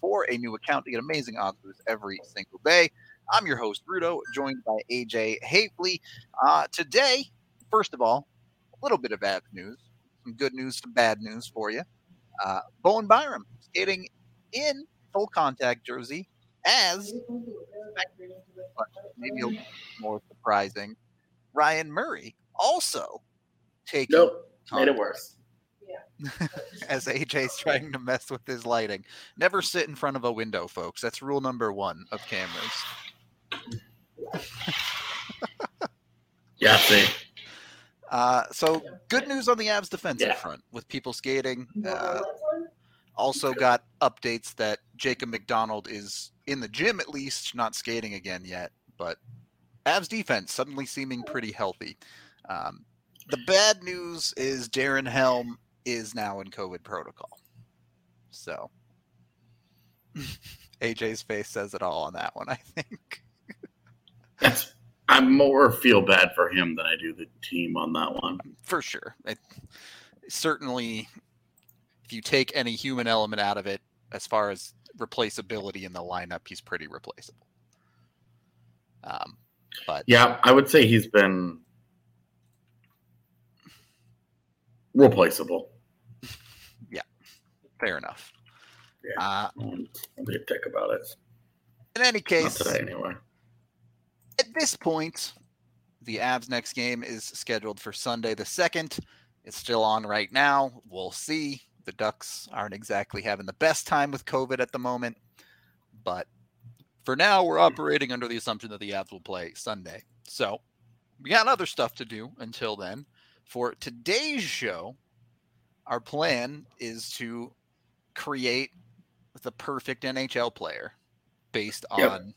for a new account to get amazing odds boosts every single day. I'm your host, Rudo, joined by AJ Haefele. Uh, today, first of all, a little bit of bad news, some good news, some bad news for you. Uh, Bowen Byram skating in full contact jersey as maybe a little more surprising. Ryan Murray also taking Nope, made it worse. as AJ's trying to mess with his lighting. Never sit in front of a window, folks. That's rule number one of cameras. Yeah, see. Uh, so good news on the Avs defensive Yeah. front with people skating. Uh, also got updates that Jacob MacDonald is in the gym at least, not skating again yet. But Avs defense suddenly seeming pretty healthy. Um, the bad news is Darren Helm is now in COVID protocol. So AJ's face says it all on that one, I think. That's I more feel bad for him than I do the team on that one. for sure. It, certainly, if you take any human element out of it, as far as replaceability in the lineup, he's pretty replaceable. Um, but Yeah, I would say he's been replaceable. Yeah, fair enough. Yeah. Uh, I'll be a dick about it. in any Not case, today anyway. at this point, the Avs next game is scheduled for Sunday the 2nd. It's still on right now. We'll see. The Ducks aren't exactly having the best time with COVID at the moment, but for now, we're operating under the assumption that the Avs will play Sunday. So we got other stuff to do until then. For today's show, our plan is to create the perfect NHL player based Yep. on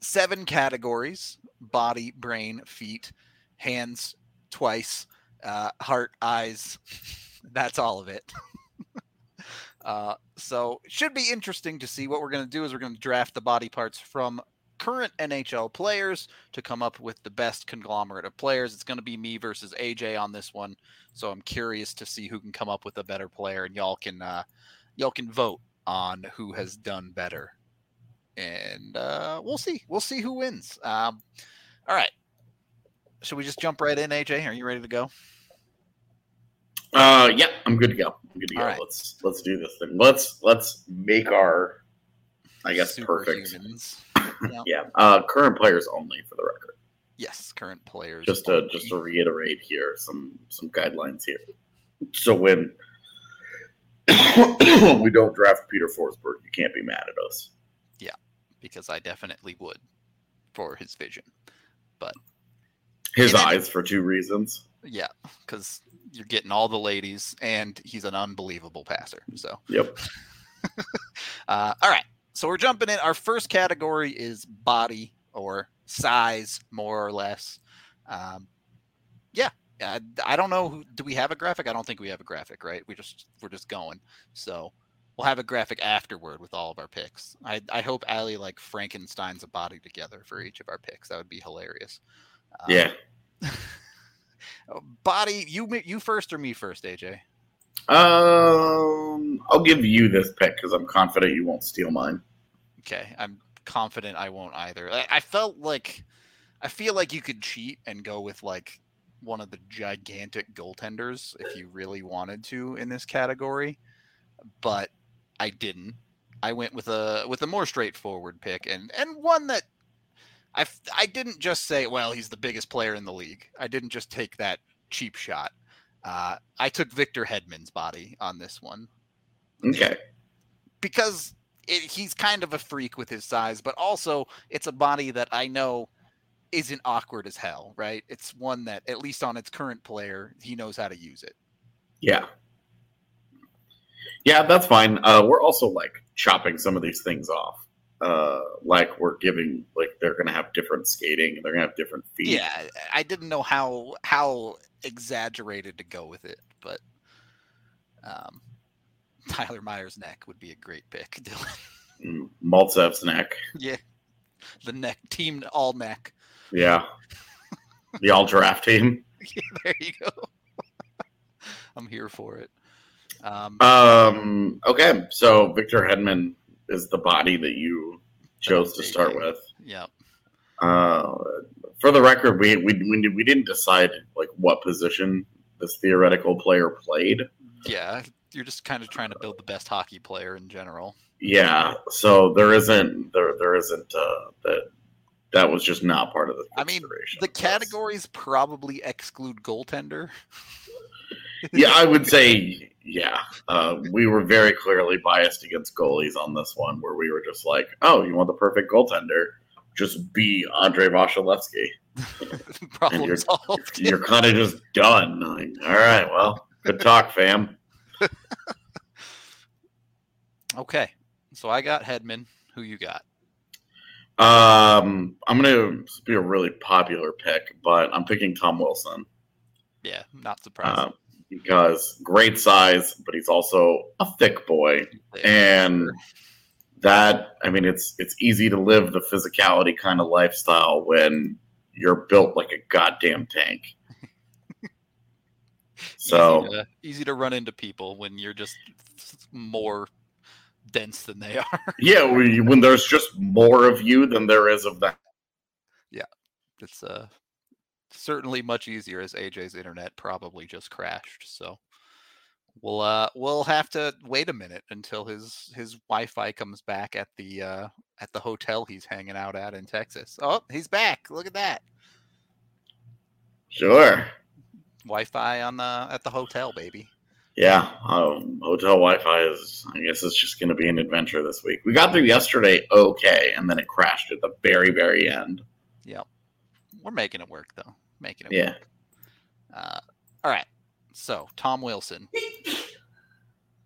seven categories body, brain, feet, hands, twice, uh, heart, eyes. That's all of it. uh, so it should be interesting to see what we're going to do is we're going to draft the body parts from current NHL players to come up with the best conglomerate of players. It's going to be me versus AJ on this one. So I'm curious to see who can come up with a better player and y'all can uh, y'all can vote on who has done better and uh, we'll see. We'll see who wins. Um, all right. Should we just jump right in, AJ? Are you ready to go? Uh, yeah, I'm good to go. I'm good to go. Right. Let's let's do this thing. Let's let's make our, I guess, perfect. Superhumans. Yeah. Yeah, uh, current players only for the record. Yes, current players. Just to only. just to reiterate here some some guidelines here. So when we don't draft Peter Forsberg, you can't be mad at us. Yeah, because I definitely would for his vision. But His In any- eyes for two reasons. Yeah, because you're getting all the ladies, and he's an unbelievable passer. So, Yep. uh, all right. So we're jumping in. Our first category is body or size, more or less. Um, yeah, I, I don't know. Who, do we have a graphic? I don't think we have a graphic, right? We just we're just going. So we'll have a graphic afterward with all of our picks. I I hope Ali like Frankenstein's a body together for each of our picks. That would be hilarious. Um, Yeah. body. You you first or me first, AJ? Um, I'll give you this pick because I'm confident you won't steal mine. Okay, I'm confident I won't either. I, I felt like I feel like you could cheat and go with like one of the gigantic goaltenders if you really wanted to in this category, but I didn't. I went with a with a more straightforward pick and and one that I I didn't just say well he's the biggest player in the league. I didn't just take that cheap shot. Uh, I took Victor Hedman's body on this one Okay. because it, he's kind of a freak with his size, but also it's a body that I know isn't awkward as hell, right? It's one that, at least on its current player, he knows how to use it. Yeah. Yeah, that's fine. Uh, we're also like chopping some of these things off. Uh, like we're giving like they're gonna have different skating, they're gonna have different feet. Yeah, I didn't know how how exaggerated to go with it, but um, Tyler Myers' neck would be a great pick, Dylan. Mm, Maltsev's neck. yeah, the neck team all neck. Yeah. the all draft team. there you go. I'm here for it. Um, Um. Okay. So Victor Hedman is the body that you chose to start with. yeah. Uh, for the record, we we we, we didn't decide like what position this theoretical player played. Yeah, you're just kind of trying to build the best hockey player in general. Yeah. So there isn't there there isn't uh, that that was just not part of the. I mean. The categories probably exclude goaltender. Yeah, I would say yeah. Uh, we were very clearly biased against goalies on this one, where we were just like, "Oh, you want the perfect goaltender? Just be Andrei Vasilevskiy." Problem you're- solved. You're kind of just done. Like, all right, well, good talk, fam. Okay, so I got Hedman. Who you got? Um, I'm gonna be a really popular pick, but I'm picking Tom Wilson Yeah, not surprised. uh, because great size, but he's also a thick boy, and that I mean, it's it's easy to live the physicality kind of lifestyle when you're built like a goddamn tank. So easy to, easy to run into people when you're just more dense than they are. yeah, when there's just more of you than there is of them. Yeah, it's uh certainly much easier as AJ's internet probably just crashed. So we'll uh we'll have to wait a minute until his his Wi-Fi comes back at the uh at the hotel he's hanging out at in Texas. Oh, he's back. Look at that. Sure. Wi-Fi on the at the hotel, baby. Yeah, um, hotel Wi-Fi is. I guess it's just going to be an adventure this week. We got through yesterday okay, and then it crashed at the very, very end. Yep. We're making it work though. Making it Yeah. work. Uh, all right. So Tom Wilson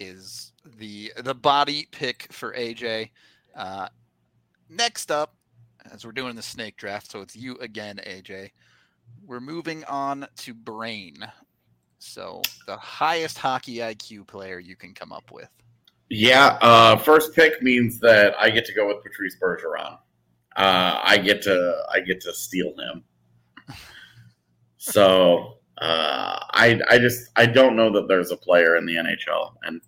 is the the body pick for AJ. Uh, next up, as we're doing the snake draft, so it's you again, AJ. We're moving on to brain. So the highest hockey IQ player you can come up with. Yeah. Uh, first pick means that I get to go with Patrice Bergeron. Uh, I get to I get to steal him. So uh, I I just I don't know that there's a player in the NHL, and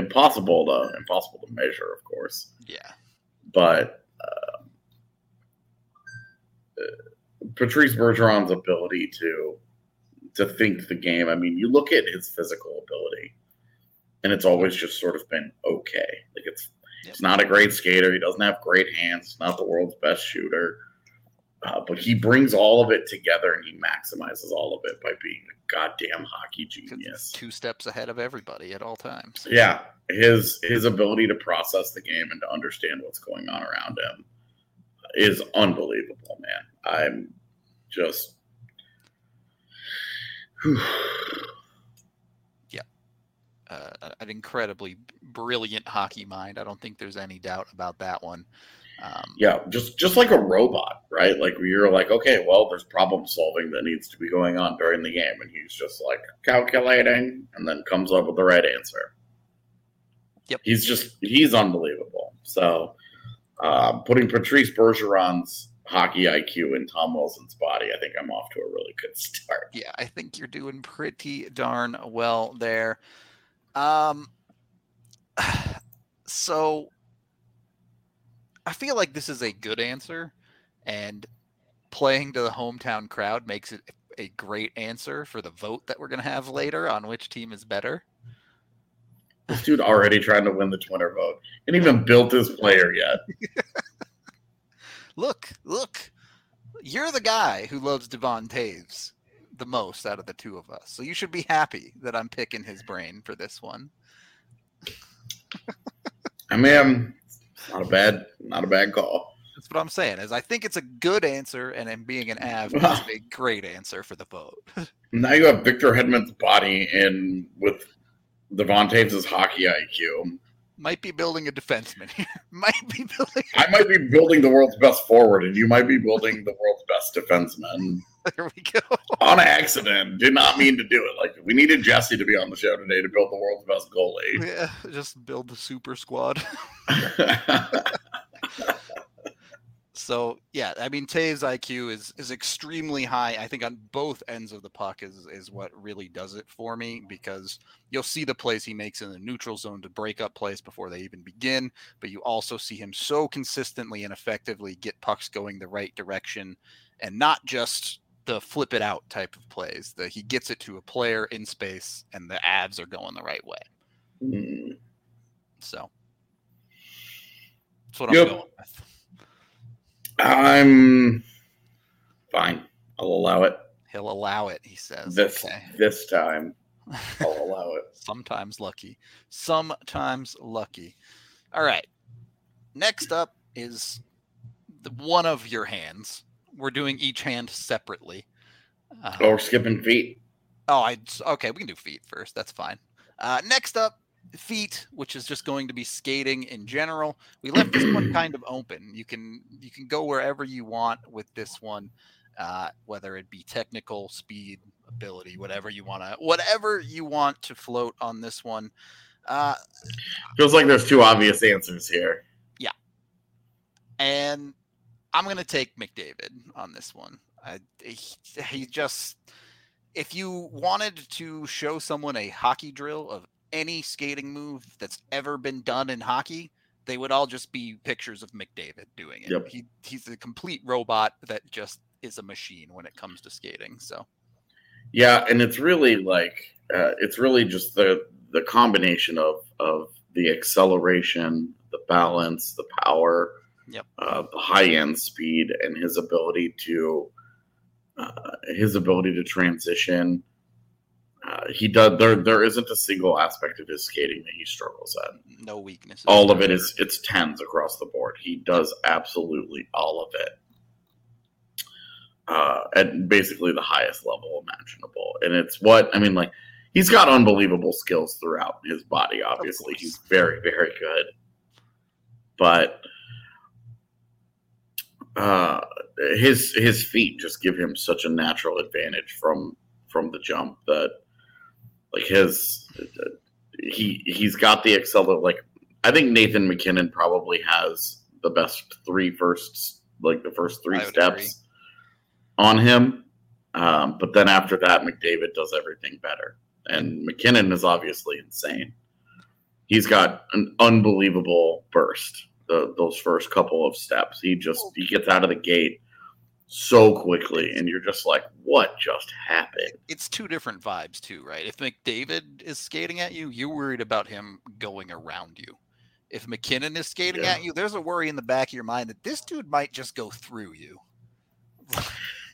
impossible to impossible to measure, of course. Yeah. but uh, uh, Patrice Bergeron's ability to to think the game. I mean, you look at his physical ability, and it's always just sort of been okay. Like it's Yep. he's not a great skater. He doesn't have great hands. Not the world's best shooter. Uh, but he brings all of it together and he maximizes all of it by being a goddamn hockey genius. Two steps ahead of everybody at all times. Yeah, his his ability to process the game and to understand what's going on around him is unbelievable, man. I'm just yeah, uh, an incredibly brilliant hockey mind. I don't think there's any doubt about that one. Um, yeah, just just like a robot, right? Like you're like, okay, well, there's problem solving that needs to be going on during the game, and he's just like calculating, and then comes up with the right answer. Yep, he's just he's unbelievable. So, uh, putting Patrice Bergeron's hockey IQ in Tom Wilson's body, I think I'm off to a really good start. Yeah, I think you're doing pretty darn well there. Um, so I feel like this is a good answer, and playing to the hometown crowd makes it a great answer for the vote that we're going to have later on which team is better. This dude already trying to win the Twitter vote. and even built his player yet. look, look. You're the guy who loves Devon Toews the most out of the two of us. So you should be happy that I'm picking his brain for this one. I mean, not a bad, not a bad call. That's what I'm saying. Is I think it's a good answer, and then being an Av is a great answer for the vote. now you have Victor Hedman's body in with Devon Toews' hockey IQ. Might be building a defenseman here. might be building. I might be building the world's best forward, and you might be building the world's best defenseman. There we go. On accident. Did not mean to do it. Like we needed Jesse to be on the show today to build the world's best goalie. Yeah, just build the super squad. so yeah, I mean Toews' IQ is is extremely high. I think on both ends of the puck is is what really does it for me because you'll see the plays he makes in the neutral zone to break up plays before they even begin, but you also see him so consistently and effectively get pucks going the right direction and not just the flip it out type of plays. That he gets it to a player in space, and the Avs are going the right way. Mm. So that's what yep. I'm going with. I'm fine. I'll allow it. He'll allow it. He says. This okay. this time, I'll allow it. Sometimes lucky. Sometimes lucky. All right. Next up is the, one of your hands we're doing each hand separately. Uh, oh, we're skipping feet. Oh, I okay. We can do feet first. That's fine. Uh, next up, feet, which is just going to be skating in general. We left this one kind of open. You can you can go wherever you want with this one, uh, whether it be technical, speed, ability, whatever you want to, whatever you want to float on this one. Uh, Feels like there's two obvious answers here. Yeah, and I'm going to take McDavid on this one. I, he, he just, if you wanted to show someone a hockey drill of any skating move that's ever been done in hockey, they would all just be pictures of McDavid doing it. Yep. He, he's a complete robot that just is a machine when it comes to skating. So, yeah, and it's really like uh, it's really just the the combination of of the acceleration, the balance, the power, Yep. Uh, the high end speed and his ability to uh, his ability to transition. Uh, he does there. There isn't a single aspect of his skating that he struggles at. No weaknesses. All of it is it's tens across the board. He does absolutely all of it uh, at basically the highest level imaginable. And it's what I mean. Like he's got unbelievable skills throughout his body. Obviously, he's very very good, but uh, his his feet just give him such a natural advantage from from the jump that like his he he's got the acceler like I think Nathan MacKinnon probably has the best three first like the first three steps agree. on him. Um, but then after that, McDavid does everything better. And MacKinnon is obviously insane. He's got an unbelievable burst the, those first couple of steps. He just he gets out of the gate so quickly, and you're just like, what just happened? It's two different vibes too, right? If McDavid is skating at you, you're worried about him going around you. If MacKinnon is skating yeah. at you, there's a worry in the back of your mind that this dude might just go through you.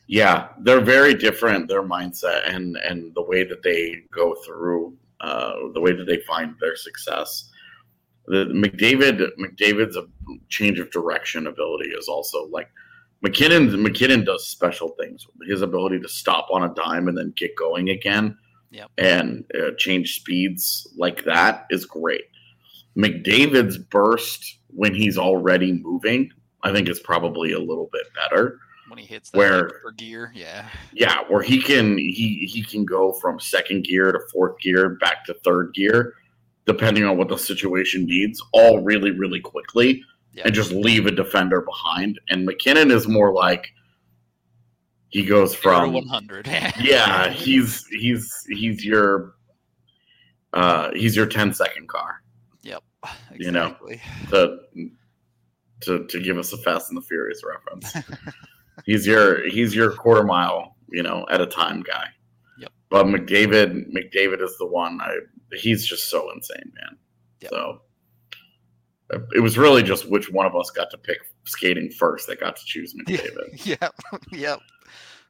yeah, they're very different. Their mindset and and the way that they go through, uh, the way that they find their success the McDavid McDavid's a change of direction ability is also like McKinnon MacKinnon does special things. His ability to stop on a dime and then get going again, Yep. and uh, change speeds like that is great. McDavid's burst when he's already moving, I think, is probably a little bit better. when he hits that Where- gear. Yeah. Yeah, where he can he he can go from second gear to fourth gear back to third gear, depending on what the situation needs, all really really quickly, Yeah. and just leave a defender behind. And MacKinnon is more like he goes from 100. yeah he's he's he's your uh he's your 10 second car Yep. You know. Exactly. to to to give us a Fast and the Furious reference. he's your he's your quarter mile, you know, at a time guy. But McDavid McDavid is the one. I he's just so insane, man. Yep. So it was really just which one of us got to pick skating first that got to choose McDavid. Yep. Yep.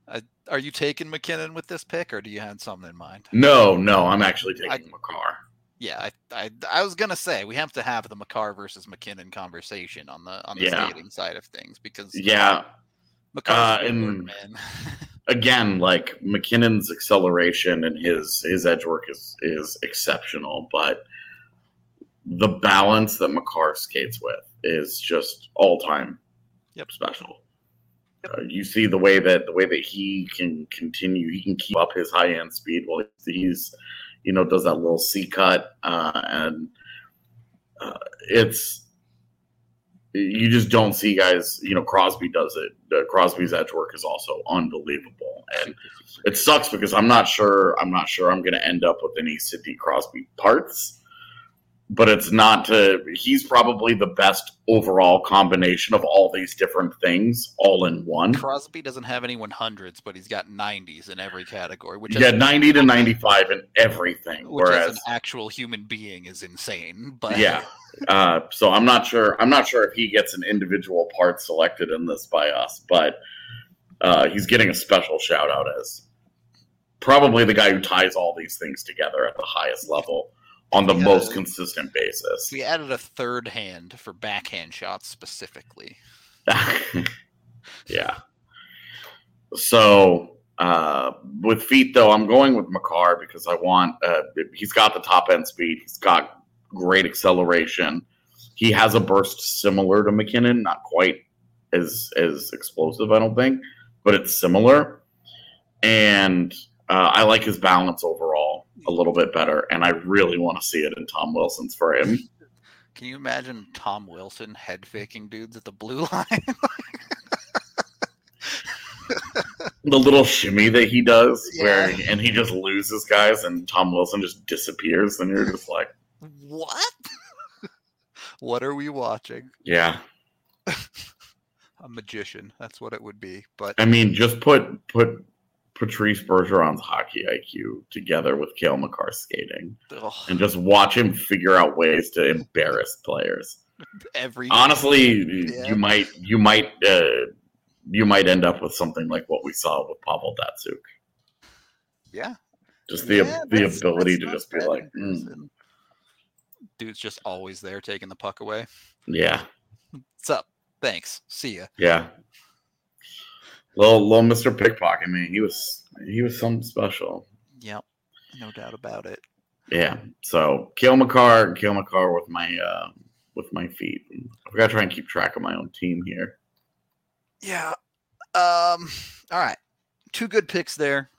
Uh, are you taking MacKinnon with this pick, or do you have something in mind? no, no, I'm actually taking I- Makar. Yeah, I, I, I was gonna say we have to have the Makar versus MacKinnon conversation on the on the Yeah. skating side of things because Yeah, Makar's uh, and- man. again, like MacKinnon's acceleration and his his edge work is is exceptional, but the balance that Makar skates with is just all time Yep. special. Uh, you see the way that the way that he can continue, he can keep up his high end speed while he's, you know, does that little C cut, uh, and uh, it's you just don't see guys. You know, Crosby does it. Uh, Crosby's edge work is also unbelievable, and it sucks because I'm not sure. I'm not sure I'm going to end up with any Sidney Crosby parts. But it's not to. He's probably the best overall combination of all these different things all in one. Crosby doesn't have any 100s, but he's got 90s in every category, which Yeah, 90 to 95 in everything. which as Whereas, an actual human being is insane. But yeah. Uh, so I'm not sure. I'm not sure if he gets an individual part selected in this by us, but uh, he's getting a special shout out as probably the guy who ties all these things together at the highest level on the most consistent basis. we added a third hand for backhand shots specifically. yeah. So uh, with feet, though, I'm going with Makar because I want. Uh, he's got the top end speed. He's got great acceleration. He has a burst similar to MacKinnon, not quite as as explosive, I don't think, but it's similar. And uh, I like his balance overall a little bit better, and I really want to see it in Tom Wilson's frame. Can you imagine Tom Wilson head faking dudes at the blue line? the little shimmy that he does where and he just loses guys and Tom Wilson just disappears and you're just like what? what are we watching? yeah A magician. That's what it would be. But I mean just put put Patrice Bergeron's hockey IQ together with Cale Makar skating ugh, and just watch him figure out ways to embarrass players every honestly Yeah. you might you might uh, you might end up with something like what we saw with Pavel Datsyuk yeah, just the Yeah, the ability to just be like mm, dude's just always there taking the puck away. yeah What's up? Thanks. See ya. Yeah. Little little Mr. Pickpocket, man. He was he was something special. Yep. No doubt about it. Yeah. So Cale Makar, Cale Makar with my uh with my feet. I've got to try and keep track of my own team here. Yeah. Um. All right. Two good picks there.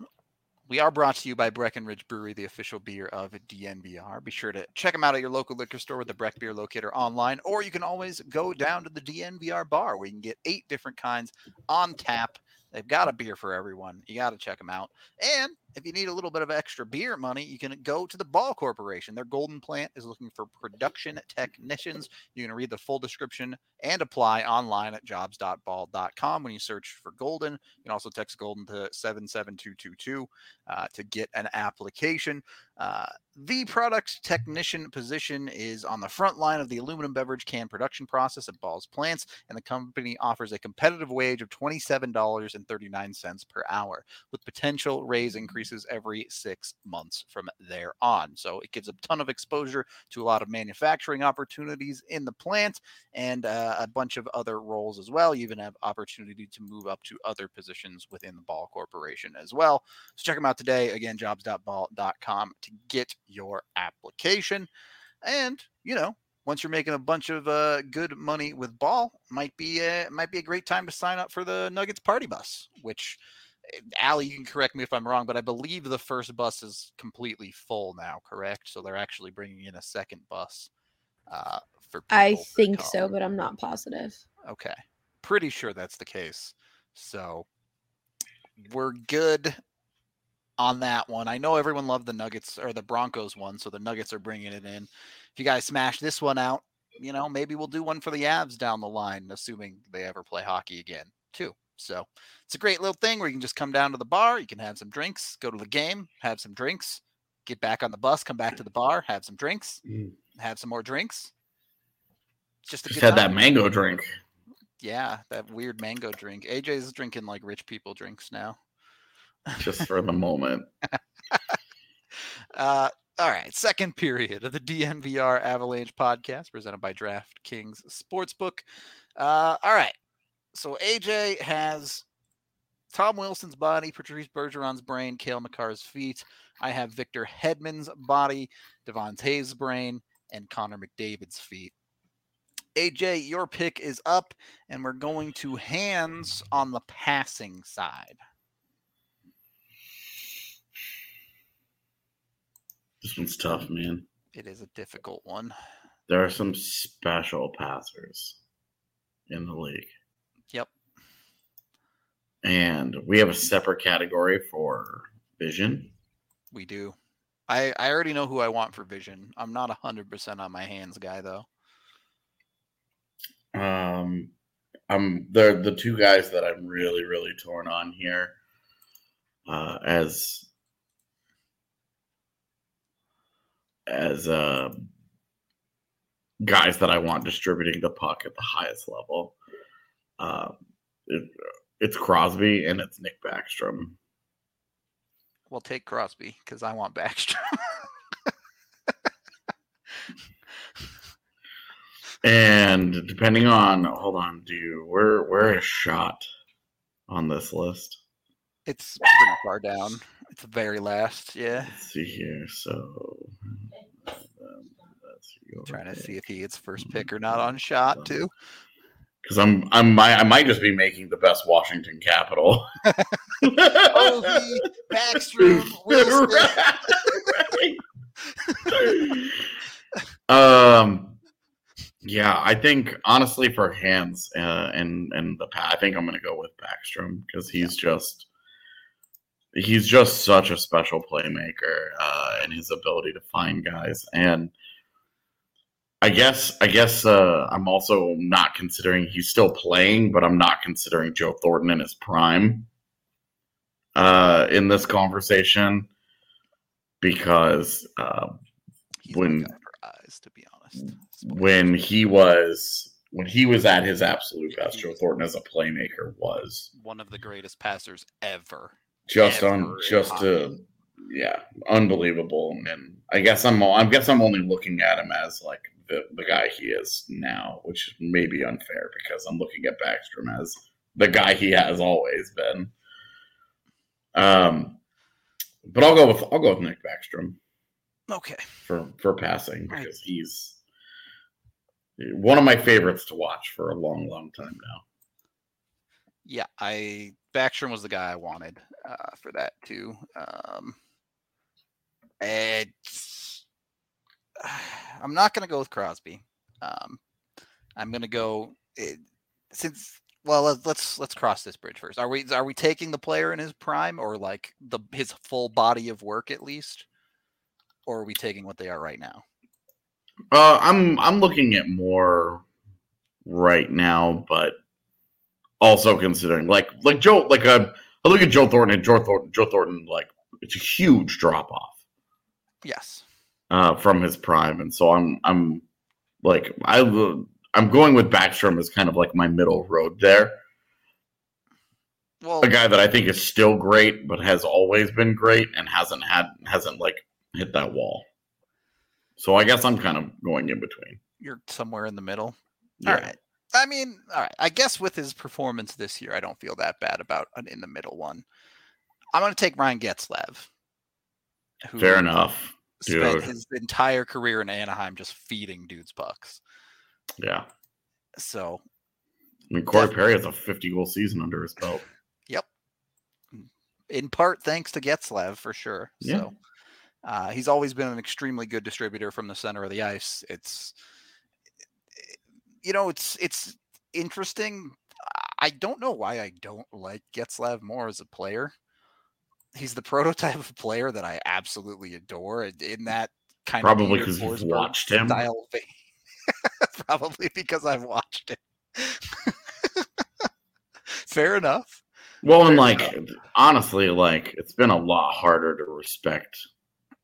We are brought to you by Breckenridge Brewery, the official beer of DNVR. Be sure to check them out at your local liquor store with the Breck Beer Locator online, or you can always go down to the DNVR bar where you can get eight different kinds on tap. They've got a beer for everyone. You got to check them out. And if you need a little bit of extra beer money, you can go to the Ball Corporation. Their Golden Plant is looking for production technicians. You can read the full description and apply online at jobs.ball.com when you search for Golden. You can also text Golden to 77222 uh, to get an application. Uh, the product technician position is on the front line of the aluminum beverage can production process at Ball's plants, and the company offers a competitive wage of $27.39 per hour with potential raise increase increases every six months from there on. So it gives a ton of exposure to a lot of manufacturing opportunities in the plant and uh, a bunch of other roles as well. You even have opportunity to move up to other positions within the Ball Corporation as well. So check them out today. Again, jobs.ball.com to get your application. And, you know, once you're making a bunch of uh, good money with ball, might be a, might be a great time to sign up for the Nuggets party bus. Which, Ali, you can correct me if I'm wrong, but I believe the first bus is completely full now. Correct? So they're actually bringing in a second bus uh, for. I think so, but I'm not positive. Okay. Pretty sure that's the case. So we're good on that one. I know everyone loved the Nuggets or the Broncos one, so the Nuggets are bringing it in. If you guys smash this one out, you know, maybe we'll do one for the Avs down the line, assuming they ever play hockey again, too. So it's a great little thing where you can just come down to the bar, you can have some drinks, go to the game, have some drinks, get back on the bus, come back to the bar, have some drinks, Mm. have some more drinks. Just a Just good had that mango drink. Yeah, that weird mango drink. AJ's drinking like rich people drinks now. just for the moment. Uh, all right, second period of the DNVR Avalanche podcast presented by DraftKings Sportsbook. Uh, all right, so AJ has Tom Wilson's body, Patrice Bergeron's brain, Cale Makar's feet. I have Victor Hedman's body, Devon Toews' brain, and Connor McDavid's feet. AJ, your pick is up, and we're going to hands on the passing side. This one's tough, man. It is a difficult one. There are some special passers in the league. Yep. And we have a separate category for vision. We do. I I already know who I want for vision. I'm not a hundred percent on my hands guy though. Um, I'm they're the two guys that I'm really, really torn on here. Uh, as as uh, guys that I want distributing the puck at the highest level. Uh, it, it's Crosby and it's Nick Backstrom. We'll take Crosby because I want Backstrom. And depending on, hold on, do you where where is shot on this list? it's pretty far down. It's the very last. Yeah. Let's see here. So um, Trying to see if he gets first pick or not on shot too. Because I'm I'm I might just be making the best Washington Capital. Ovi, Backstrom, Wilson. Right. um. Yeah, I think honestly for hands uh, and and the pat, I think I'm going to go with Backstrom because he's just he's just such a special playmaker uh, and his ability to find guys and. I guess I guess uh, I'm also not considering he's still playing, but I'm not considering Joe Thornton in his prime uh, in this conversation because uh, When- my guy for eyes, to be honest. when he was when he was at his absolute best, Joe Thornton as a playmaker was One of the greatest passers ever. just Ever on just hockey. uh yeah unbelievable and i guess i'm i guess i'm only looking at him as like the, the guy he is now which may be unfair because i'm looking at backstrom as the guy he has always been um but i'll go with i'll go with nick backstrom Okay. for for passing Right. because he's one of my favorites to watch for a long long time now Yeah, I Backstrom was the guy I wanted uh, for that too. Um, it's, I'm not going to go with Crosby. Um, I'm going to go it, since well let's, let's cross this bridge first. Are we are we taking the player in his prime or like the his full body of work at least, or are we taking what they are right now? Uh, I'm I'm looking at more right now, but also considering like like Joe like uh, I look at Joe Thornton and Joe Thornton Joe Thornton like it's a huge drop off Yes. Uh, from his prime, and so I'm I'm like I I'm going with Backstrom as kind of like my middle road there. Well, a guy that I think is still great, but has always been great and hasn't had hasn't like hit that wall. So I guess I'm kind of going in between. you're somewhere in the middle. Yeah. All right. I mean, all right. I guess with his performance this year, I don't feel that bad about an in the middle one. I'm going to take Ryan Getzlaf. who Fair enough. Spent his entire career in Anaheim just feeding dudes pucks. Yeah. So, I mean, Corey Perry has a 50 goal season under his belt. yep. In part thanks to Getzlaf for sure. Yeah. So, uh, he's always been an extremely good distributor from the center of the ice. It's, you know, it's it's interesting. I don't know why I don't like Getzlaf more as a player. He's the prototype of player that I absolutely adore. and In mm. that kind of Probably of Peter 'cause you've watched him. Probably because I've watched it. Fair enough. Well, and Fair like, honestly, like, it's been a lot harder to respect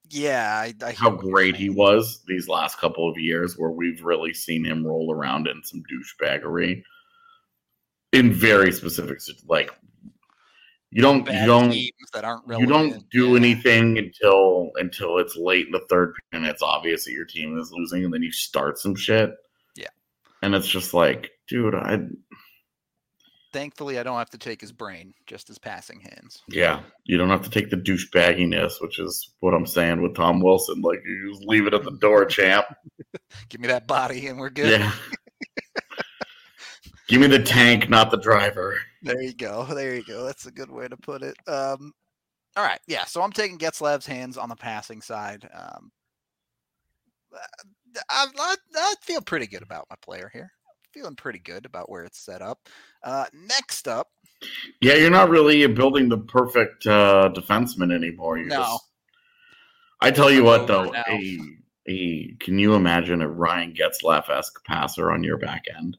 Yeah, I, I how great he was these last couple of years, where we've really seen him roll around in some douchebaggery in very specific, like, you don't, you don't, teams that aren't you don't do yeah. anything until until it's late in the third and it's obvious that your team is losing, and then you start some shit. Yeah. and it's just like, dude, I Thankfully, I don't have to take his brain, just his passing hands. Yeah, you don't have to take the douchebagginess, which is what I'm saying with Tom Wilson. Like you just leave it at the door, champ. Give me that body, and we're good. Yeah. Give me the tank, not the driver. There you go. There you go. That's a good way to put it. Um, all right. Yeah. So I'm taking Getzlaf's hands on the passing side. Um, uh, I, I, I feel pretty good about my player here. Feeling pretty good about where it's set up. Uh, next up, Yeah, you're not really building the perfect uh, defenseman anymore. You're No. just. I tell you what, though, a, a can you imagine a Ryan Getzlaf esque passer on your back end,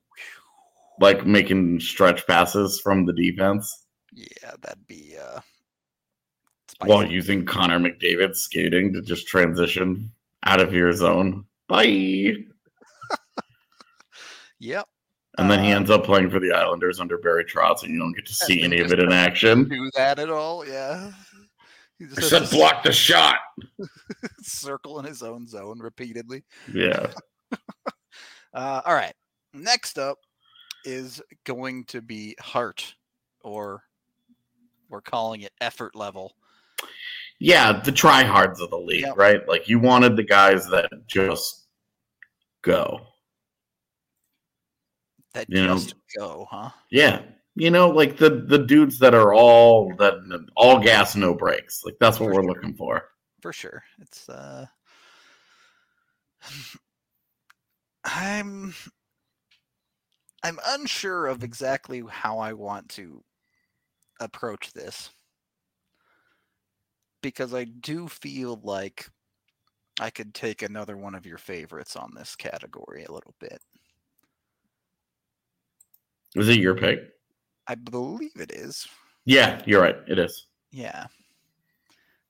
like making stretch passes from the defense yeah, that'd be uh, while using Connor McDavid skating to just transition out of your zone. Bye. Yep. And then he Uh, ends up playing for the Islanders under Barry Trotz, and you don't get to see any of it in action. Do that at all? Yeah. He just I said block the shot. circle in his own zone repeatedly. Yeah. Uh, all right. Next up is going to be heart, or we're calling it effort level. Yeah, the tryhards of the league, Yep. right? Like you wanted the guys that just go. That You know- just go, huh? Yeah. You know, like the the dudes that are all that all gas, no brakes. Like that's what For we're sure. looking for. For sure. It's uh I'm I'm unsure of exactly how I want to approach this. Because I do feel like I could take another one of your favorites on this category a little bit. Is it your pick? I believe it is. Yeah, you're right. It is. Yeah.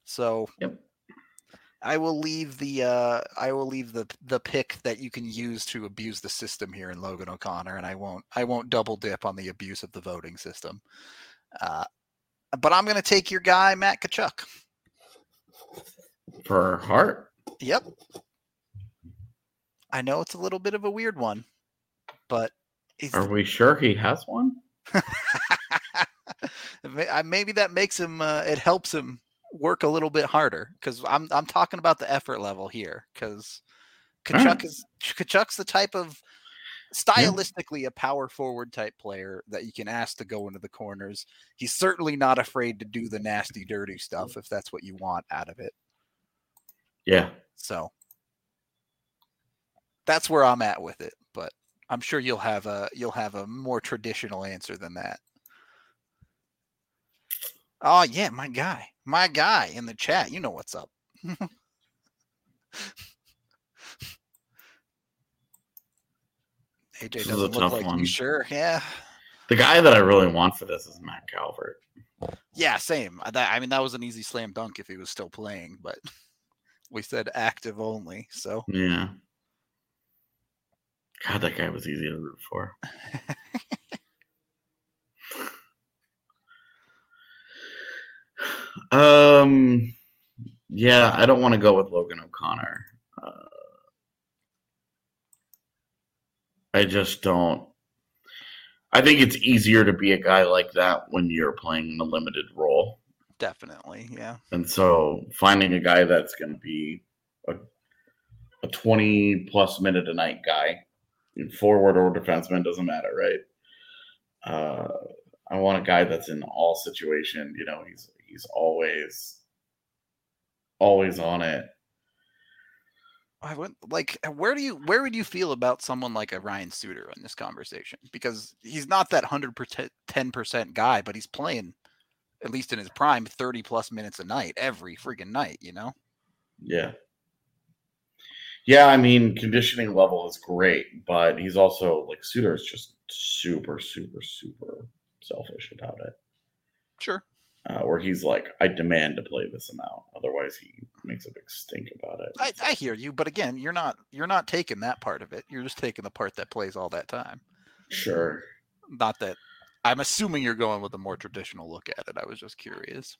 So Yep. I will leave the uh I will leave the the pick that you can use to abuse the system here in Logan O'Connor and I won't I won't double dip on the abuse of the voting system. Uh but I'm going to take your guy Matt Tkachuk. For heart. Yep. I know it's a little bit of a weird one, but Are we sure he has one? Maybe that makes him uh, it helps him work a little bit harder because I'm I'm talking about the effort level here because. Tkachuk is Tkachuk's the type of stylistically a power forward type player that you can ask to go into the corners. He's certainly not afraid to do the nasty dirty stuff if that's what you want out of it. Yeah. So that's where I'm at with it, but I'm sure you'll have a you'll have a more traditional answer than that. Oh yeah, my guy. My guy in the chat. You know what's up. AJ This is a doesn't look tough like one. you sure. Yeah. The guy that I really want for this is Matt Calvert. Yeah, same. Uh, That, I mean, that was an easy slam dunk if he was still playing, but we said active only. So Yeah. God, that guy was easy to root for. Um, yeah, I don't want to go with Logan O'Connor. Uh, I just don't. I think it's easier to be a guy like that when you're playing a limited role. Definitely, yeah. And so finding a guy that's going to be a, a 20 plus minute a night guy, forward or defenseman, doesn't matter, right? Uh, I want a guy that's in all situation. You know, he's he's always always on it. I would like where do you where would you feel about someone like a Ryan Suter in this conversation? Because he's not that hundred ten percent guy, but he's playing at least in his prime 30 plus minutes a night every freaking night, you know? Yeah. Yeah, I mean, conditioning level is great, but he's also like Suter is just super, super, super selfish about it. Sure. Uh, where he's like, I demand to play this amount, otherwise he makes a big stink about it. I, I hear you, but again, you're not you're not taking that part of it. You're just taking the part that plays all that time. Sure. Not that I'm assuming you're going with a more traditional look at it. I was just curious.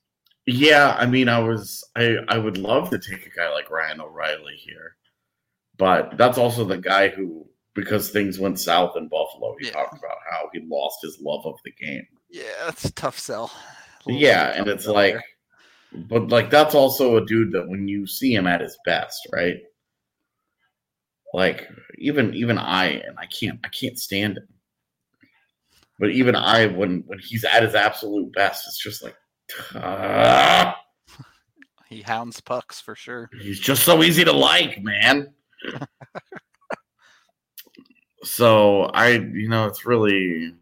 Yeah, I mean, I was I I would love to take a guy like Ryan O'Reilly here, but that's also the guy who because things went south in Buffalo. He yeah. talked about how he lost his love of the game. Yeah, that's a tough sell. Yeah, and it's like, there. but like that's also a dude that when you see him at his best, right? Like even even I and I can't I can't stand him. But even I, when when he's at his absolute best, it's just like. Uh, he hounds pucks for sure. He's just so easy to like, man. so I, you know, it's really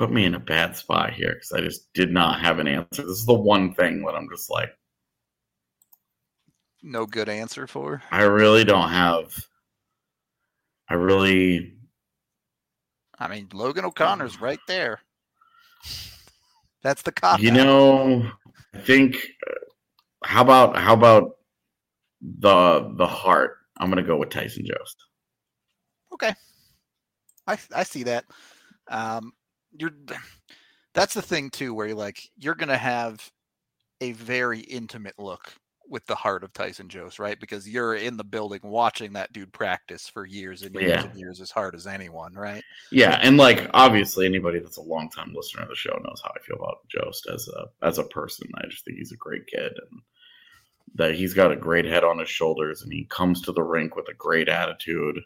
put me in a bad spot here because I just did not have an answer. This is the one thing that I'm just like, no good answer for. I really don't have. I really. I mean, Logan O'Connor's right there. That's the cop. You know, I think. How about how about the the heart? I'm gonna go with Tyson Jost. Okay, I I see that. Um, you're that's the thing too, where you're like you're gonna have a very intimate look with the heart of Tyson Jost, right? Because you're in the building watching that dude practice for years and years yeah. and years as hard as anyone, right? Yeah, and like obviously anybody that's a long time listener of the show knows how I feel about Jost as a as a person. I just think he's a great kid and that he's got a great head on his shoulders and he comes to the rink with a great attitude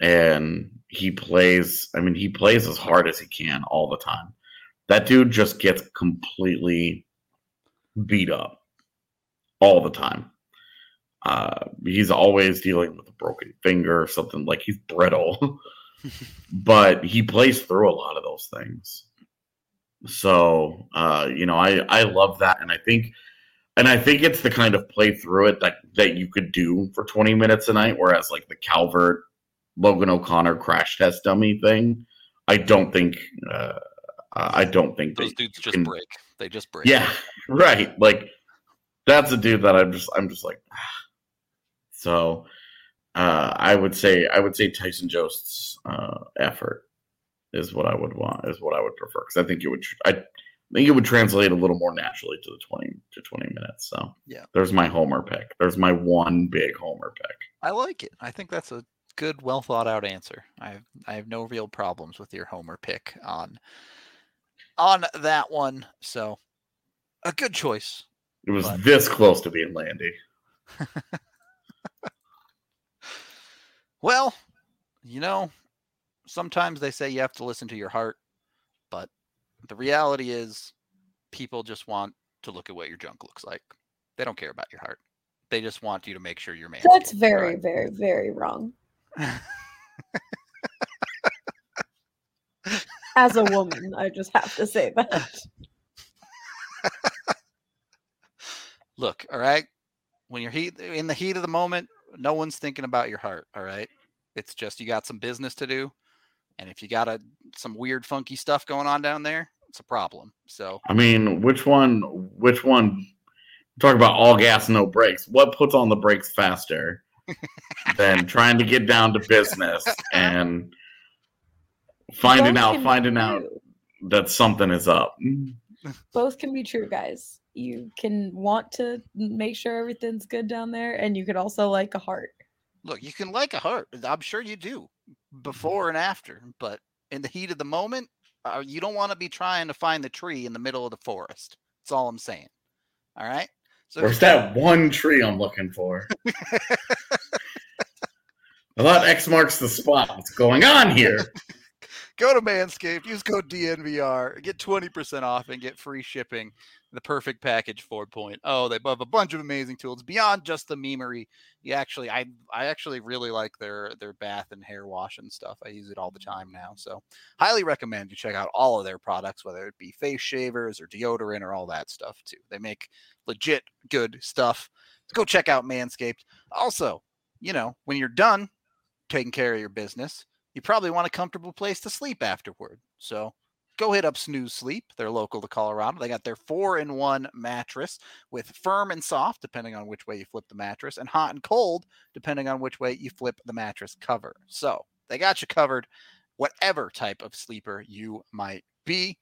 and he plays I mean he plays as hard as he can all the time. That dude just gets completely beat up all the time. Uh, he's always dealing with a broken finger or something like he's brittle, but he plays through a lot of those things. So, uh, you know, I, I love that. And I think, and I think it's the kind of play through it that, that you could do for 20 minutes a night. Whereas like the Calvert, Logan O'Connor crash test dummy thing, I don't think, uh, I don't think those dudes just break. They just break. Yeah, right. Like that's a dude that I'm just I'm just like so uh, I would say I would say Tyson Jost's uh, effort is what I would want is what I would prefer because I think it would I think it would translate a little more naturally to the twenty to twenty minutes. So yeah, there's my homer pick. There's my one big homer pick. I like it. I think that's a good, well thought out answer. I have I have no real problems with your homer pick on on that one. So a good choice. It was but. this close to being Landy. well, you know, sometimes they say you have to listen to your heart, but the reality is people just want to look at what your junk looks like. They don't care about your heart. They just want you to make sure you're man. That's very, right? very, very wrong. As a woman, I just have to say that. look, all right, when you're heat in the heat of the moment, no one's thinking about your heart. All right, it's just you got some business to do, and if you got a some weird, funky stuff going on down there, it's a problem. So, I mean, which one? Which one? Talk about all gas, no brakes. What puts on the brakes faster than trying to get down to business and finding out, finding out? that something is up. Both can be true, guys. You can want to make sure everything's good down there, and you could also like a heart. Look, you can like a heart. I'm sure you do before and after, but in the heat of the moment, uh, you don't want to be trying to find the tree in the middle of the forest. That's all I'm saying. All right. So Where's that one tree I'm looking for? I thought X marks the spot. What's going on here? go to Manscaped, use code DNVR, get 20% off and get free shipping. The perfect package 4.0. They have a bunch of amazing tools beyond just the memery. You actually I I actually really like their their bath and hair wash and stuff. I use it all the time now. So highly recommend you check out all of their products, whether it be face shavers or deodorant or all that stuff too. They make legit good stuff. Go check out Manscaped. Also, you know, when you're done taking care of your business, you probably want a comfortable place to sleep afterward. So go hit up Snooze Sleep. They're local to Colorado. They got their four in one mattress with firm and soft, depending on which way you flip the mattress, and hot and cold, depending on which way you flip the mattress cover. So they got you covered, whatever type of sleeper you might be.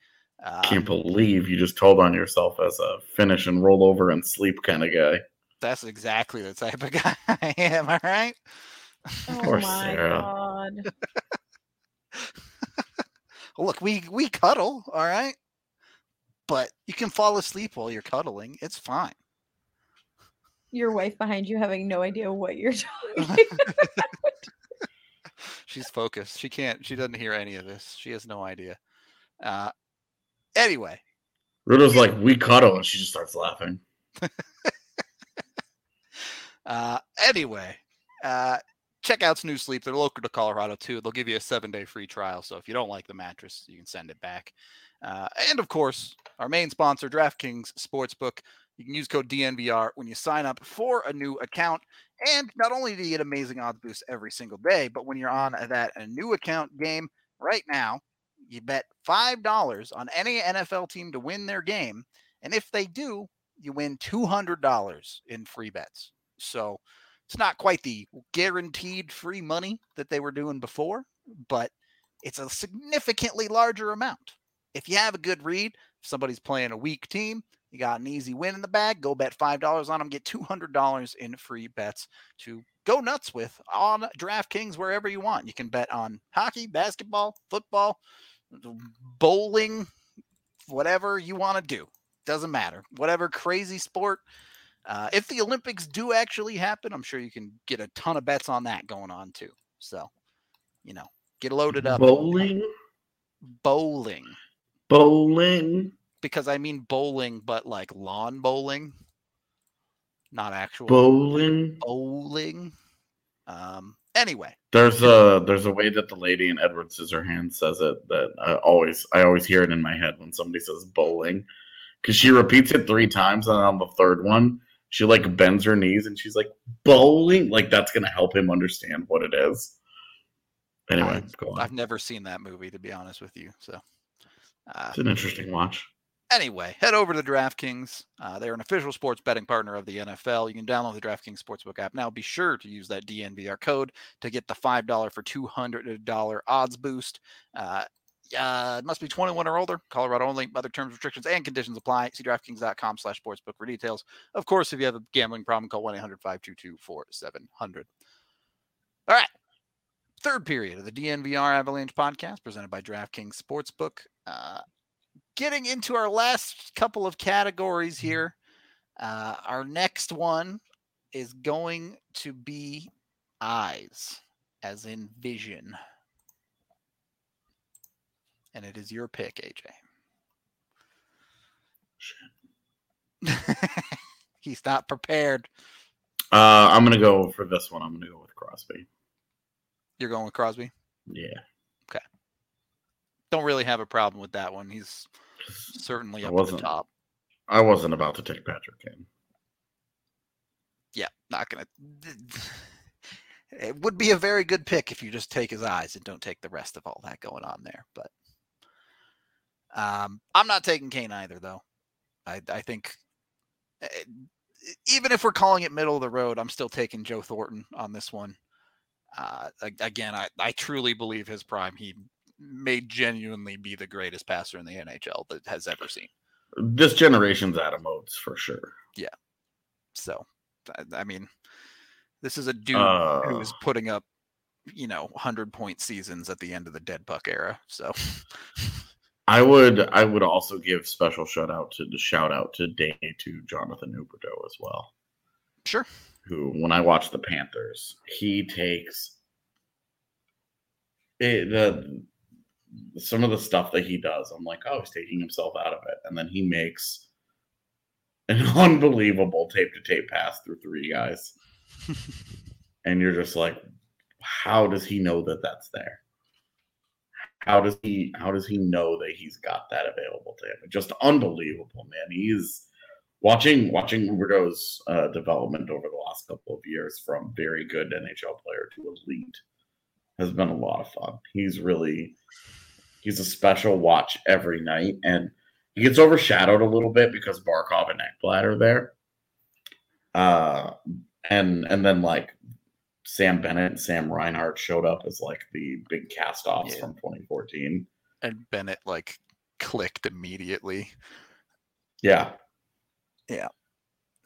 Uh, Can't believe you just told on yourself as a finish and roll over and sleep kind of guy. That's exactly the type of guy I am. All right. Oh Poor my Sarah. god. Look, we we cuddle, all right? But you can fall asleep while you're cuddling. It's fine. Your wife behind you having no idea what you're talking She's focused. She can't she doesn't hear any of this. She has no idea. Uh anyway. Rudo's like, we cuddle, and she just starts laughing. uh anyway. Uh check out Snooze Sleep. They're local to Colorado too. They'll give you a seven day free trial. So if you don't like the mattress, you can send it back. Uh, and of course, our main sponsor, DraftKings Sportsbook. You can use code DNVR when you sign up for a new account. And not only do you get amazing odds boosts every single day, but when you're on that new account game right now, you bet $5 on any NFL team to win their game. And if they do, you win $200 in free bets. So it's not quite the guaranteed free money that they were doing before, but it's a significantly larger amount. If you have a good read, if somebody's playing a weak team, you got an easy win in the bag, go bet $5 on them, get $200 in free bets to go nuts with on DraftKings wherever you want. You can bet on hockey, basketball, football, bowling, whatever you want to do. Doesn't matter. Whatever crazy sport uh, if the Olympics do actually happen, I'm sure you can get a ton of bets on that going on too. So, you know, get loaded up. Bowling. Bowling. Bowling. Because I mean bowling, but like lawn bowling, not actual bowling. Bowling. Um. Anyway, there's a there's a way that the lady in Edward Scissorhands says it that I always I always hear it in my head when somebody says bowling because she repeats it three times and on the third one she like bends her knees and she's like bowling. Like that's gonna help him understand what it is. Anyway, I've, I've never seen that movie to be honest with you. So uh, it's an interesting watch. Anyway, head over to DraftKings. Uh, they're an official sports betting partner of the NFL. You can download the DraftKings Sportsbook app now. Be sure to use that DNVR code to get the $5 for $200 odds boost. Uh, uh, must be 21 or older. Colorado only. Other terms, restrictions, and conditions apply. See DraftKings.com slash sportsbook for details. Of course, if you have a gambling problem, call 1-800-522-4700. All right. Third period of the DNVR Avalanche podcast presented by DraftKings Sportsbook. Uh, getting into our last couple of categories here. Uh, our next one is going to be eyes, as in vision and it is your pick, AJ. He's not prepared. Uh, I'm gonna go for this one. I'm gonna go with Crosby. You're going with Crosby? Yeah. Okay. Don't really have a problem with that one. He's certainly up at the top. I wasn't about to take Patrick Kane. Yeah, not gonna. It would be a very good pick if you just take his eyes and don't take the rest of all that going on there. But um, I'm not taking Kane either, though. I, I think eh, even if we're calling it middle of the road, I'm still taking Joe Thornton on this one. Uh, again, I, I truly believe his prime. He may genuinely be the greatest passer in the NHL that has ever seen. This generation's Adam Oates for sure. Yeah. So, I- I mean, this is a dude Uh, who is putting up, you know, hundred point seasons at the end of the dead puck era. So, I would I would also give special shout out to the shout out to day to Jonathan Huberdeau as well. sure. Who when I watch the Panthers, he takes it, the some of the stuff that he does. I'm like, oh, he's taking himself out of it, and then he makes an unbelievable tape to tape pass through three guys, and you're just like, how does he know that that's there? How does he how does he know that he's got that available to him? Just unbelievable, man. He's watching watching Huberdeau's uh, development over the last couple of years from very good NHL player to elite has been a lot of fun. He's really he's a special watch every night, and he gets overshadowed a little bit because Barkov and Ekblad are there. Uh, and and then like Sam Bennett and Sam Reinhart showed up as like the big cast offs Yeah. from 2014. And Bennett like clicked immediately. Yeah. Uh,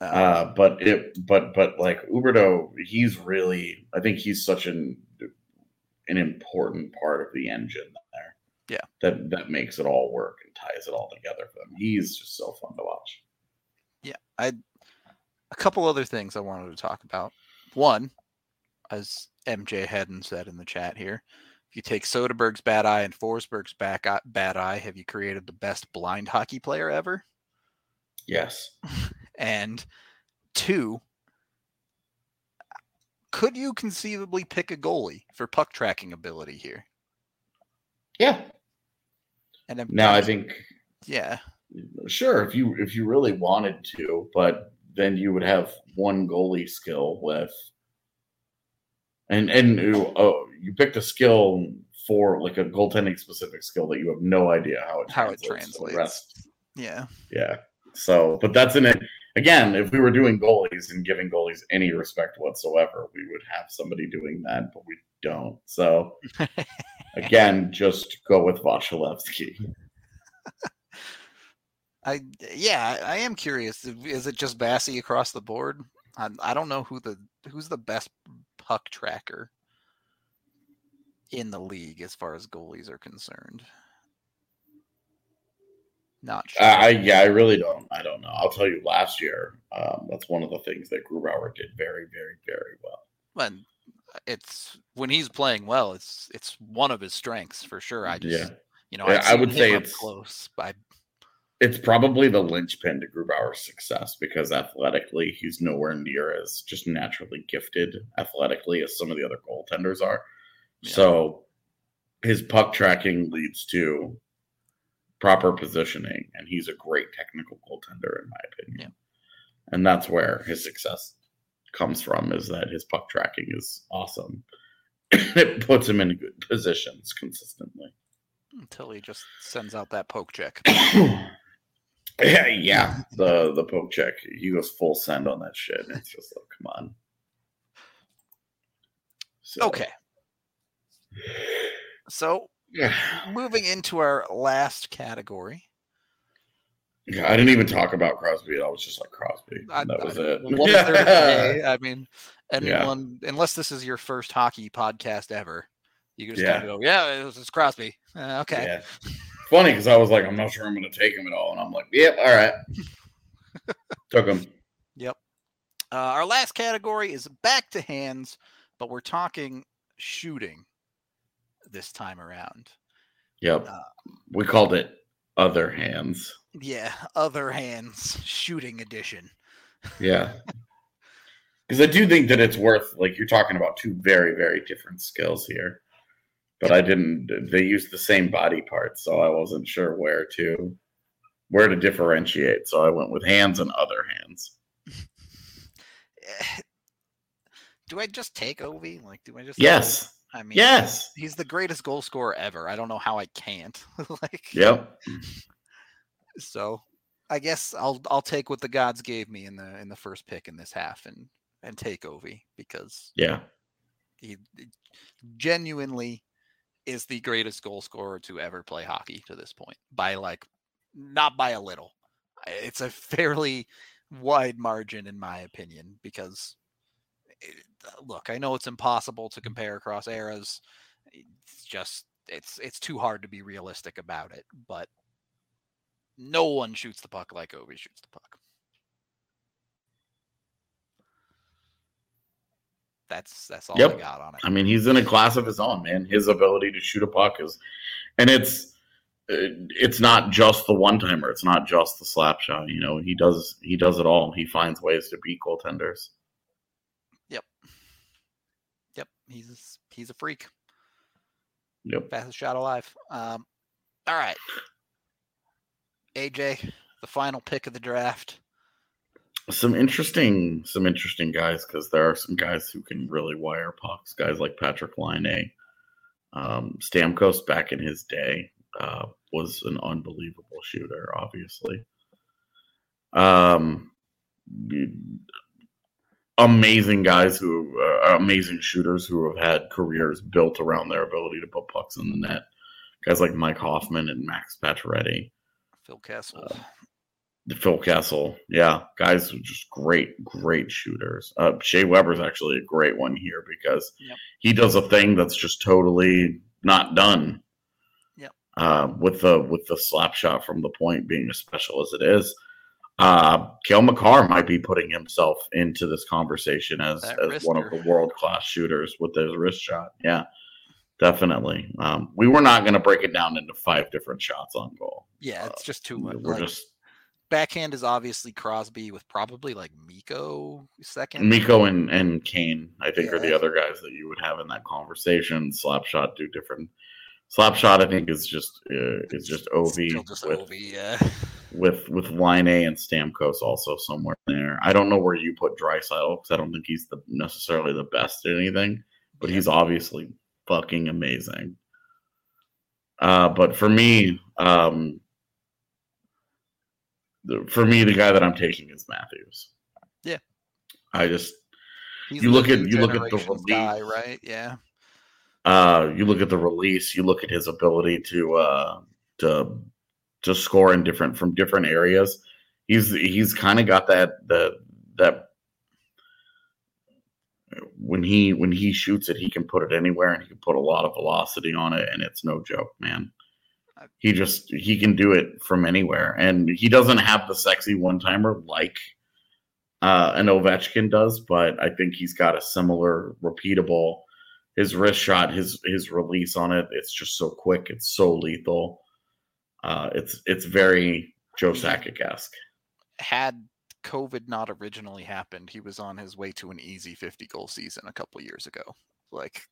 Uh, but it but but like Huberdeau, he's really I think he's such an an important part of the engine there. Yeah. That that makes it all work and ties it all together for them. He's just so fun to watch. yeah, I a couple other things I wanted to talk about. One, as MJ Hedden said in the chat here, if you take Soderberg's bad eye and Forsberg's back eye, bad eye, have you created the best blind hockey player ever? Yes. And two, could you conceivably pick a goalie for puck tracking ability here? Yeah. And I'm, Now I think yeah, sure if you if you really wanted to, but then you would have one goalie skill with and and you- oh you picked a skill for like a goaltending specific skill that you have no idea how it how it translates the translates. rest. Yeah, Yeah. So, but that's in it. Again, if we were doing goalies and giving goalies any respect whatsoever, we would have somebody doing that, but we don't. So, again, just go with Vasilevskiy. I yeah, I I am curious. Is it just Bassy across the board? I, I don't know who the who's the best puck tracker in the league as far as goalies are concerned. Not sure. I, I yeah, I really don't. I don't know. I'll tell you. Last year, um, that's one of the things that Grubauer did very, very, very well. When it's when he's playing well, it's it's one of his strengths for sure. I just Yeah. you know Yeah, I've would say it's- close. I It's probably the linchpin to Grubauer's success because athletically, he's nowhere near as just naturally gifted athletically as some of the other goaltenders are. Yeah. So his puck tracking leads to proper positioning, and he's a great technical goaltender, in my opinion. Yeah. And that's where his success comes from is that his puck tracking is awesome. it puts him in good positions consistently. until he just sends out that poke check. yeah, yeah. The the poke check. He goes full send on that shit. and It's just like, come on. So, Okay. So Yeah. moving into our last category. Yeah, I didn't even talk about Crosby. I was just like Crosby. I- that was I- it. What is there? I mean, Yeah. anyone, unless this is your first hockey podcast ever, you can just Yeah. kind of go, yeah, it was, it's Crosby. Uh, okay. Funny because I was like, I'm not sure I'm going to take him at all, and I'm like, yep, all right. Took him. Yep. Uh, our last category is back to hands, but we're talking shooting this time around. Yep. Uh, we called it other hands. Yeah, other hands shooting edition. Yeah. Because I do think that it's worth like you're talking about two very, very different skills here. But I didn't they used the same body parts, so I wasn't sure where to where to differentiate. So I went with hands and other hands. Do I just take Ovi? Like, do I just? Yes. I mean, Yes. he's the greatest goal scorer ever. I don't know how I can't. like, Yep. so I guess I'll I'll take what the gods gave me in the in the first pick in this half and and take Ovi because Yeah. he genuinely is the greatest goal scorer to ever play hockey to this point by like not by a little. It's a fairly wide margin in my opinion because it, look, I know it's impossible to mm. compare across eras. It's just it's it's too hard to be realistic about it, but no one shoots the puck like Ovi shoots the puck. That's that's all Yep. I got on it. I mean, he's in a class of his own, man. His ability to shoot a puck is, and it's uh, it's not just the one timer. It's not just the slap shot. You know, he does he does it all. He finds ways to beat goaltenders. Yep. Yep, he's he's a freak. Yep. Fastest shot alive. Um, all right, AJ, the final pick of the draft. Some interesting, some interesting guys because there are some guys who can really wire pucks. Guys like Patrik Laine, um, Stamkos back in his day uh, was an unbelievable shooter. Obviously, um, amazing guys who are amazing shooters who have had careers built around their ability to put pucks in the net. Guys like Mike Hoffman and Max Pacioretty. Phil Kessel. Uh, Phil Kessel, yeah, guys are just great, great shooters. Uh, Shea Weber's actually a great one here because Yep. he does a thing that's just totally not done. Yep. Uh, with the with the slap shot from the point being as special as it is, uh, Cale Makar might be putting himself into this conversation as That as one of the world class shooters with his wrist shot. Yeah, definitely. Um, we were not going to break it down into five different shots on goal. yeah, it's just too much. We're like, just backhand is obviously Crosby with probably like Mikko second. Mikko and, and Kane, I think, are the other guys that you would have in that conversation. Slapshot do different. Slapshot, I think, is just uh, is just Ov just with, Ovi, yeah. with with Laine A and Stamkos also somewhere there. I don't know where you put Draisaitl because I don't think he's the necessarily the best at anything, but Yeah. he's obviously fucking amazing. Uh, but for me, um, the, for me, the guy that I'm taking is Matthews. Yeah. I just He's You look at- you look at the generation's guy, right? Yeah. uh you look at the release you look at his ability to uh to to score in different from different areas he's he's kind of got that the that when he when he shoots it he can put it anywhere and he can put a lot of velocity on it and it's no joke man he just he can do it from anywhere and he doesn't have the sexy one timer like uh an Ovechkin does but I think he's got a similar repeatable his wrist shot, his his release on it, it's just so quick, it's so lethal. Uh, it's it's very Joe Sakic esque. Had COVID not originally happened, he was on his way to an easy 50 goal season a couple years ago. Like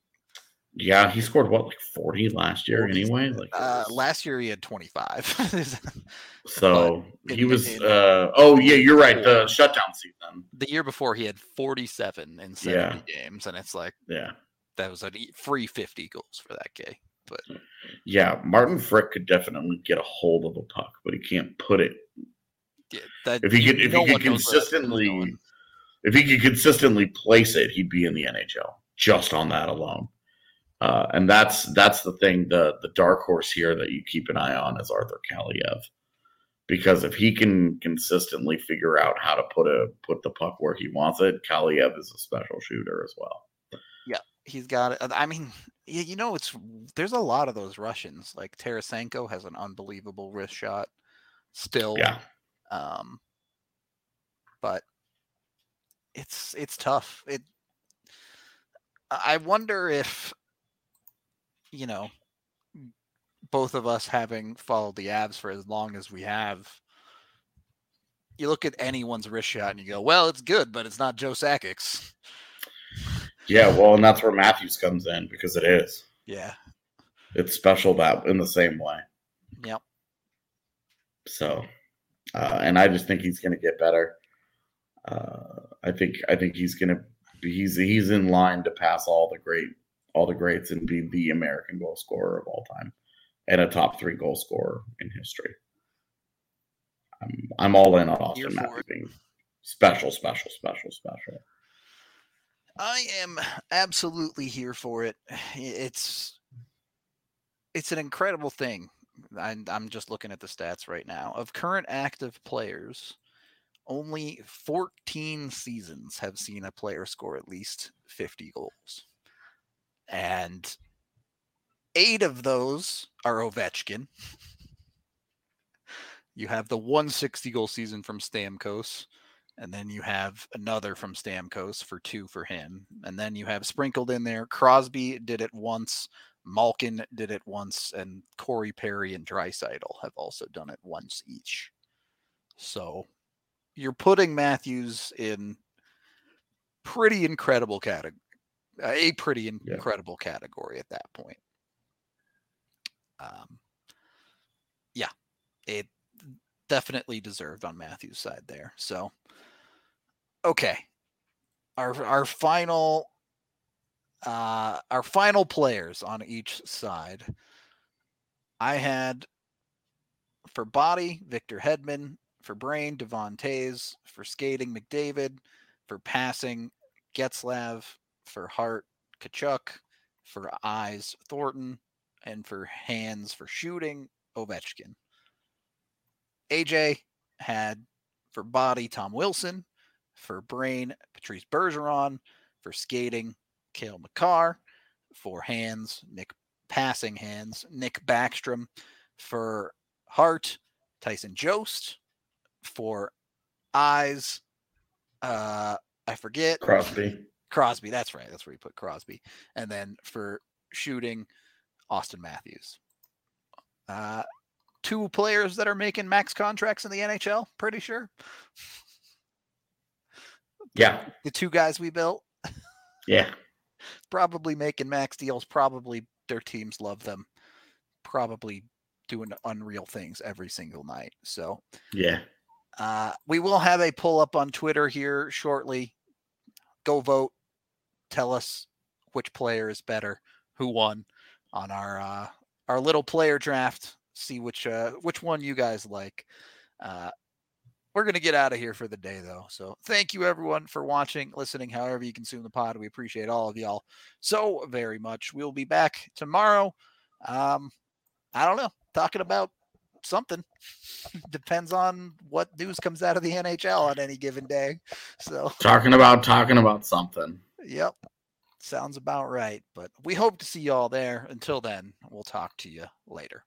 Yeah, he scored what like forty last year 40, anyway. Like uh, last year he had 25. so but he in- was. in- Uh, oh yeah, you're right. The shutdown season. the year before he had 47 in 70 games, and it's like Yeah, that was a free 50 goals for that guy. But yeah. Martin Frk could definitely get a hold of a puck, but he can't put it. yeah, that, If he could, if no he could knows where that thing's consistently, if he could consistently place it, he'd be in the NHL just on that alone. Uh, and that's that's the thing. The the dark horse here that you keep an eye on is Arthur Kaliyev, because if he can consistently figure out how to put a put the puck where he wants it, Kaliev is a special shooter as well. Yeah, he's got it. I mean, you know, it's there's a lot of those Russians. Like Tarasenko has an unbelievable wrist shot still. Yeah, Um, but it's it's tough. It. I wonder if, you know, both of us having followed the abs for as long as we have, you look at anyone's wrist shot and you go, "Well, it's good, but it's not Joe Sakic's." yeah. Well, and that's where Matthews comes in because it is. Yeah. It's special that in the same way. Yep. So, uh, and I just think he's going to get better. Uh, I think I think he's going to he's he's in line to pass all the great all the greats and be the American goal scorer of all time and a top three goal scorer in history. I'm I'm all in on Auston Matthews being special, special, special, special. I am absolutely here for it. It's it's an incredible thing. I'm, I'm just looking at the stats right now. Of current active players, only 14 seasons have seen a player score at least 50 goals. And eight of those are Ovechkin. You have the 160 goal season from Stamkos, and then you have another from Stamkos for two for him. And then you have sprinkled in there Crosby did it once, Malkin did it once, and Corey Perry and Draisaitl have also done it once each. So you're putting Matthews in pretty incredible category, a pretty in- Yeah. incredible category at that point. Um, yeah, it definitely deserved on Matthews' side there. So, okay, our our final uh our final players on each side. I had for body Victor Hedman, for brain Devon Toews, for skating McDavid, for passing Getzlaf, for heart Tkachuk, for eyes Thornton, and for hands for shooting Ovechkin. AJ had for body Tom Wilson, for brain Patrice Bergeron, for skating Cale Makar, for hands Nick passing hands Nick Backstrom, for heart Tyson Jost, for eyes uh I forget Crosby. Crosby. That's right. That's where he put Crosby. And then for shooting, Auston Matthews. Uh, two players that are making max contracts in the NHL. Pretty sure Yeah. the two guys we built Yeah. probably making max deals. Probably their teams love them. Probably doing unreal things every single night. So Yeah. Uh, we will have a pull up on Twitter here shortly. Go vote. Tell us which player is better, who won on our uh, our little player draft. See which uh, which one you guys like. Uh, we're gonna get out of here for the day though. So thank you everyone for watching, listening, however you consume the pod. We appreciate all of y'all so very much. We'll be back tomorrow. Um, I don't know, talking about something. Depends on what news comes out of the NHL on any given day. So, Talking about talking about something. Yep, sounds about right. But we hope to see you all there. Until then, we'll talk to you later.